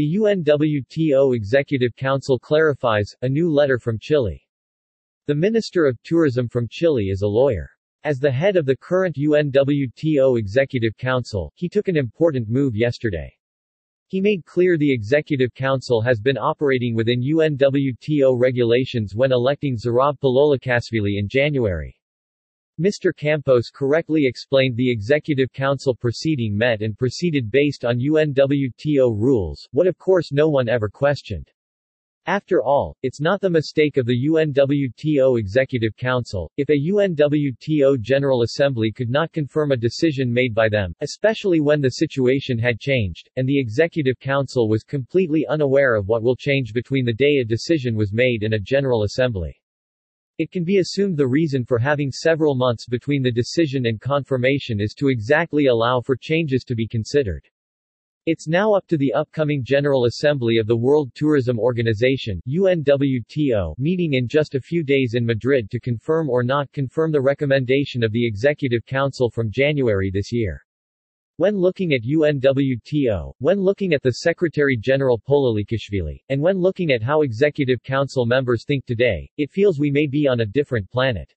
The UNWTO Executive Council clarifies, a new letter from Chile. The Minister of Tourism from Chile is a lawyer. As the head of the current UNWTO Executive Council, he took an important move yesterday. He made clear the Executive Council has been operating within UNWTO regulations when electing Zurab Pololikashvili in January. Mr. Campos correctly explained the Executive Council proceeding met and proceeded based on UNWTO rules, what of course no one ever questioned. After all, it's not the mistake of the UNWTO Executive Council, if a UNWTO General Assembly could not confirm a decision made by them, especially when the situation had changed, and the Executive Council was completely unaware of what will change between the day a decision was made and a General Assembly. It can be assumed the reason for having several months between the decision and confirmation is to exactly allow for changes to be considered. It's now up to the upcoming General Assembly of the World Tourism Organization UNWTO meeting in just a few days in Madrid to confirm or not confirm the recommendation of the Executive Council from January this year. When looking at UNWTO, when looking at the Secretary-General Pololikashvili, and when looking at how Executive Council members think today, it feels we may be on a different planet.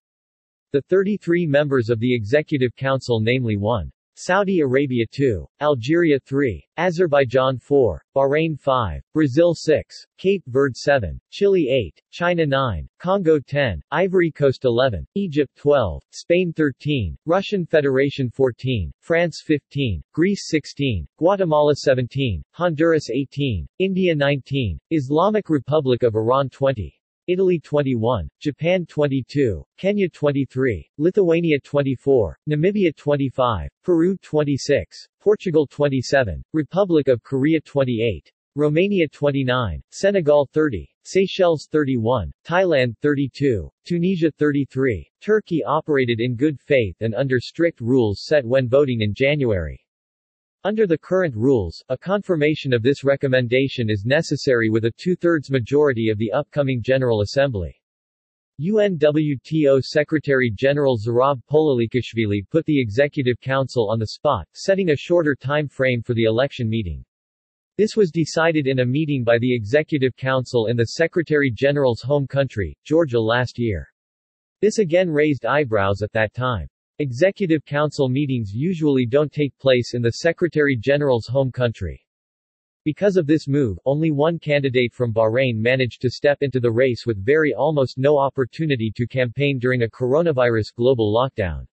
The 33 members of the Executive Council namely 1. Saudi Arabia 2, Algeria 3, Azerbaijan 4, Bahrain 5, Brazil 6, Cape Verde 7, Chile 8, China 9, Congo 10, Ivory Coast 11, Egypt 12, Spain 13, Russian Federation 14, France 15, Greece 16, Guatemala 17, Honduras 18, India 19, Islamic Republic of Iran 20, Italy 21, Japan 22, Kenya 23, Lithuania 24, Namibia 25, Peru 26, Portugal 27, Republic of Korea 28, Romania 29, Senegal 30, Seychelles 31, Thailand 32, Tunisia 33. Turkey operated in good faith and under strict rules set when voting in January. Under the current rules, a confirmation of this recommendation is necessary with a two-thirds majority of the upcoming General Assembly. UNWTO Secretary-General Zurab Pololikashvili put the Executive Council on the spot, setting a shorter time frame for the election meeting. This was decided in a meeting by the Executive Council in the Secretary-General's home country, Georgia last year. This again raised eyebrows at that time. Executive Council meetings usually don't take place in the Secretary-General's home country. Because of this move, only one candidate from Bahrain managed to step into the race with very almost no opportunity to campaign during a coronavirus global lockdown.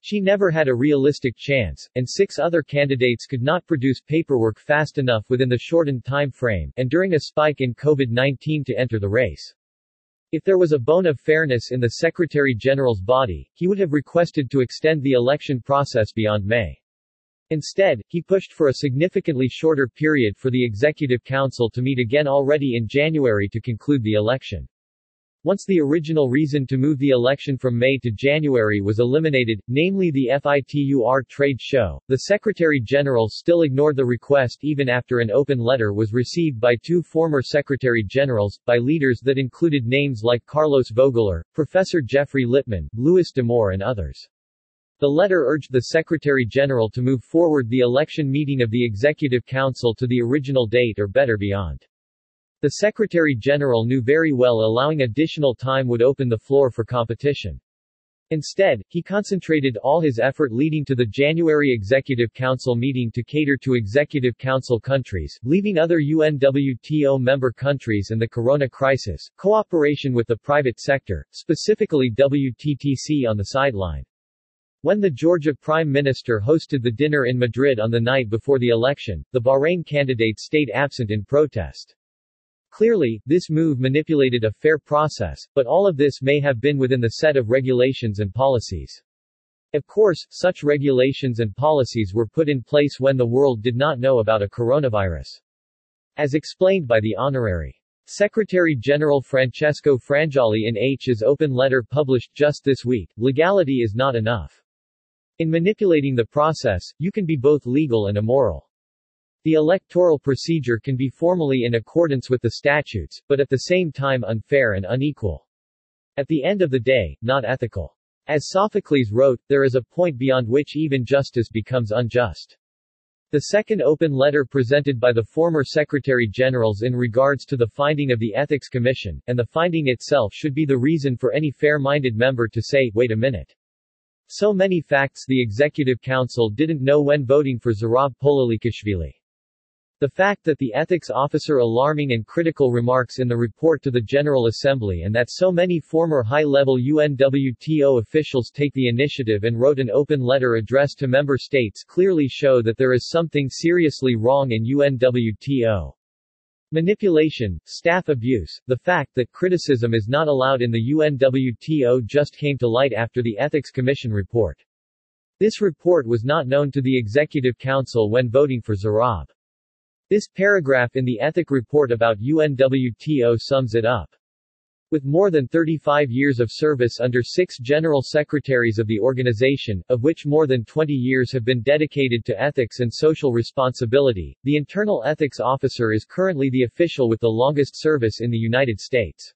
She never had a realistic chance, and six other candidates could not produce paperwork fast enough within the shortened time frame, and during a spike in COVID-19 to enter the race. If there was a bone of fairness in the Secretary-General's body, he would have requested to extend the election process beyond May. Instead, he pushed for a significantly shorter period for the Executive Council to meet again already in January to conclude the election. Once the original reason to move the election from May to January was eliminated, namely the FITUR trade show, the Secretary-General still ignored the request even after an open letter was received by two former Secretary-Generals, by leaders that included names like Carlos Vogeler, Professor Geoffrey Lipman, Louis D'Amore and others. The letter urged the Secretary-General to move forward the election meeting of the Executive Council to the original date or better beyond. The Secretary-General knew very well allowing additional time would open the floor for competition. Instead, he concentrated all his effort leading to the January Executive Council meeting to cater to Executive Council countries, leaving other UNWTO member countries and the corona crisis, cooperation with the private sector, specifically WTTC on the sideline. When the Georgia Prime Minister hosted the dinner in Madrid on the night before the election, the Bahrain candidate stayed absent in protest. Clearly, this move manipulated a fair process, but all of this may have been within the set of regulations and policies. Of course, such regulations and policies were put in place when the world did not know about a coronavirus. As explained by the Honorary Secretary-General Francesco Frangialli in H's open letter published just this week, legality is not enough. In manipulating the process, you can be both legal and immoral. The electoral procedure can be formally in accordance with the statutes, but at the same time unfair and unequal. At the end of the day, not ethical. As Sophocles wrote, there is a point beyond which even justice becomes unjust. The second open letter presented by the former Secretary-Generals in regards to the finding of the Ethics Commission, and the finding itself should be the reason for any fair-minded member to say, wait a minute. So many facts the Executive Council didn't know when voting for Zurab Pololikashvili. The fact that the ethics officer alarming and critical remarks in the report to the General Assembly and that so many former high-level UNWTO officials take the initiative and wrote an open letter addressed to member states clearly show that there is something seriously wrong in UNWTO. Manipulation, staff abuse, the fact that criticism is not allowed in the UNWTO just came to light after the Ethics Commission report. This report was not known to the Executive Council when voting for Zurab. This paragraph in the Ethic Report about UNWTO sums it up. With more than 35 years of service under six general secretaries of the organization, of which more than 20 years have been dedicated to ethics and social responsibility, the Internal Ethics Officer is currently the official with the longest service in the United States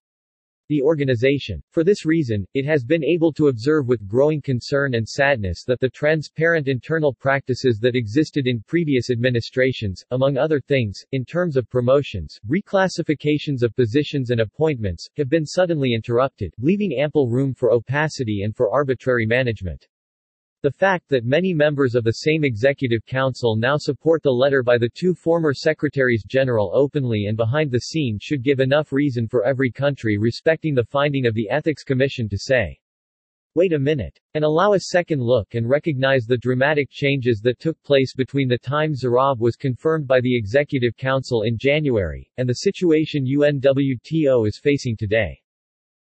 the organization. For this reason, it has been able to observe with growing concern and sadness that the transparent internal practices that existed in previous administrations, among other things, in terms of promotions, reclassifications of positions and appointments, have been suddenly interrupted, leaving ample room for opacity and for arbitrary management. The fact that many members of the same Executive Council now support the letter by the two former Secretaries General openly and behind the scene should give enough reason for every country respecting the finding of the Ethics Commission to say, Wait a minute. And allow a second look and recognize the dramatic changes that took place between the time Zurab was confirmed by the Executive Council in January, and the situation UNWTO is facing today.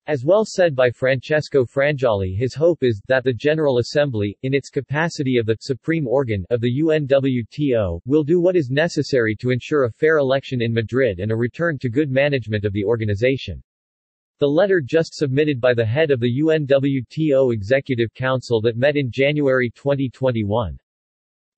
As well said by Francesco Frangialli his hope is, that the General Assembly, in its capacity of the supreme organ of the UNWTO, will do what is necessary to ensure a fair election in Madrid and a return to good management of the organization. The letter just submitted by the head of the UNWTO Executive Council that met in January 2021.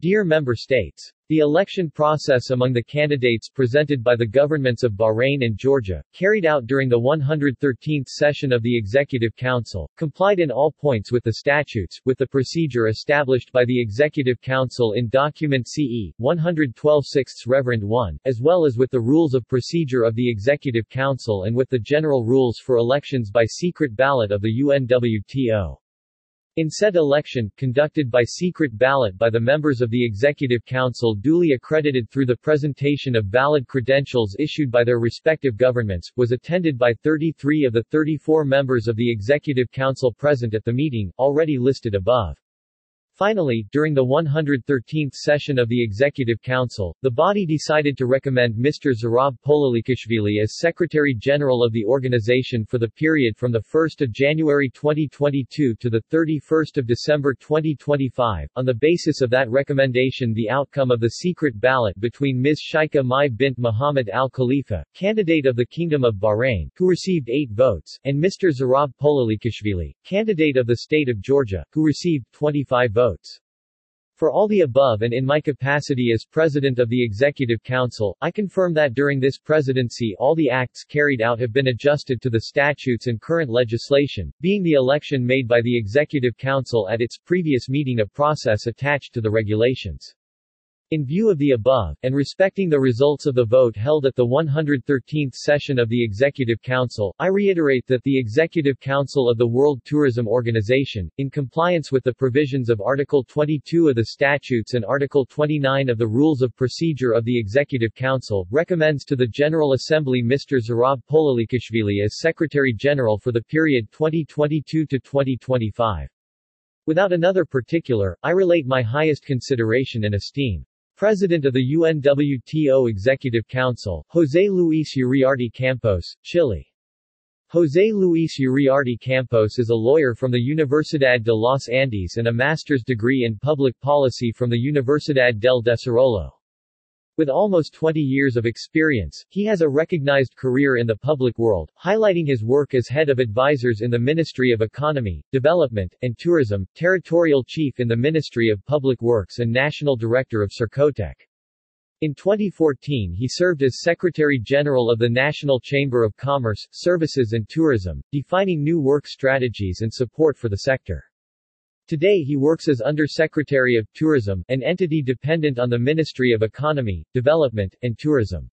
Dear Member States, the election process among the candidates presented by the governments of Bahrain and Georgia, carried out during the 113th session of the Executive Council, complied in all points with the statutes, with the procedure established by the Executive Council in Document CE 112 6 Reverend 1, as well as with the rules of procedure of the Executive Council and with the general rules for elections by secret ballot of the UNWTO. In said election, conducted by secret ballot by the members of the Executive Council duly accredited through the presentation of valid credentials issued by their respective governments, was attended by 33 of the 34 members of the Executive Council present at the meeting, already listed above. Finally, during the 113th session of the Executive Council, the body decided to recommend Mr. Zurab Pololikashvili as Secretary-General of the organization for the period from 1 January 2022 to 31 December 2025. On the basis of that recommendation the outcome of the secret ballot between Ms. Shaika Mai bint Muhammad Al Khalifa, candidate of the Kingdom of Bahrain, who received 8 votes, and Mr. Zurab Pololikashvili, candidate of the state of Georgia, who received 25 votes For all the above and in my capacity as President of the Executive Council, I confirm that during this presidency all the acts carried out have been adjusted to the statutes and current legislation, being the election made by the Executive Council at its previous meeting a process attached to the regulations. In view of the above, and respecting the results of the vote held at the 113th session of the Executive Council, I reiterate that the Executive Council of the World Tourism Organization, in compliance with the provisions of Article 22 of the Statutes and Article 29 of the Rules of Procedure of the Executive Council, recommends to the General Assembly Mr. Zurab Pololikashvili as Secretary General for the period 2022 to 2025. Without another particular, I relate my highest consideration and esteem. President of the UNWTO Executive Council, José Luis Uriarte Campos, Chile. José Luis Uriarte Campos is a lawyer from the Universidad de los Andes and a master's degree in public policy from the Universidad del Desarrollo. With almost 20 years of experience, he has a recognized career in the public world, highlighting his work as head of advisors in the Ministry of Economy, Development, and Tourism, territorial chief in the Ministry of Public Works and national director of Sercotec. In 2014 he served as Secretary General of the National Chamber of Commerce, Services and Tourism, defining new work strategies and support for the sector. Today he works as Undersecretary of Tourism, an entity dependent on the Ministry of Economy, Development, and Tourism.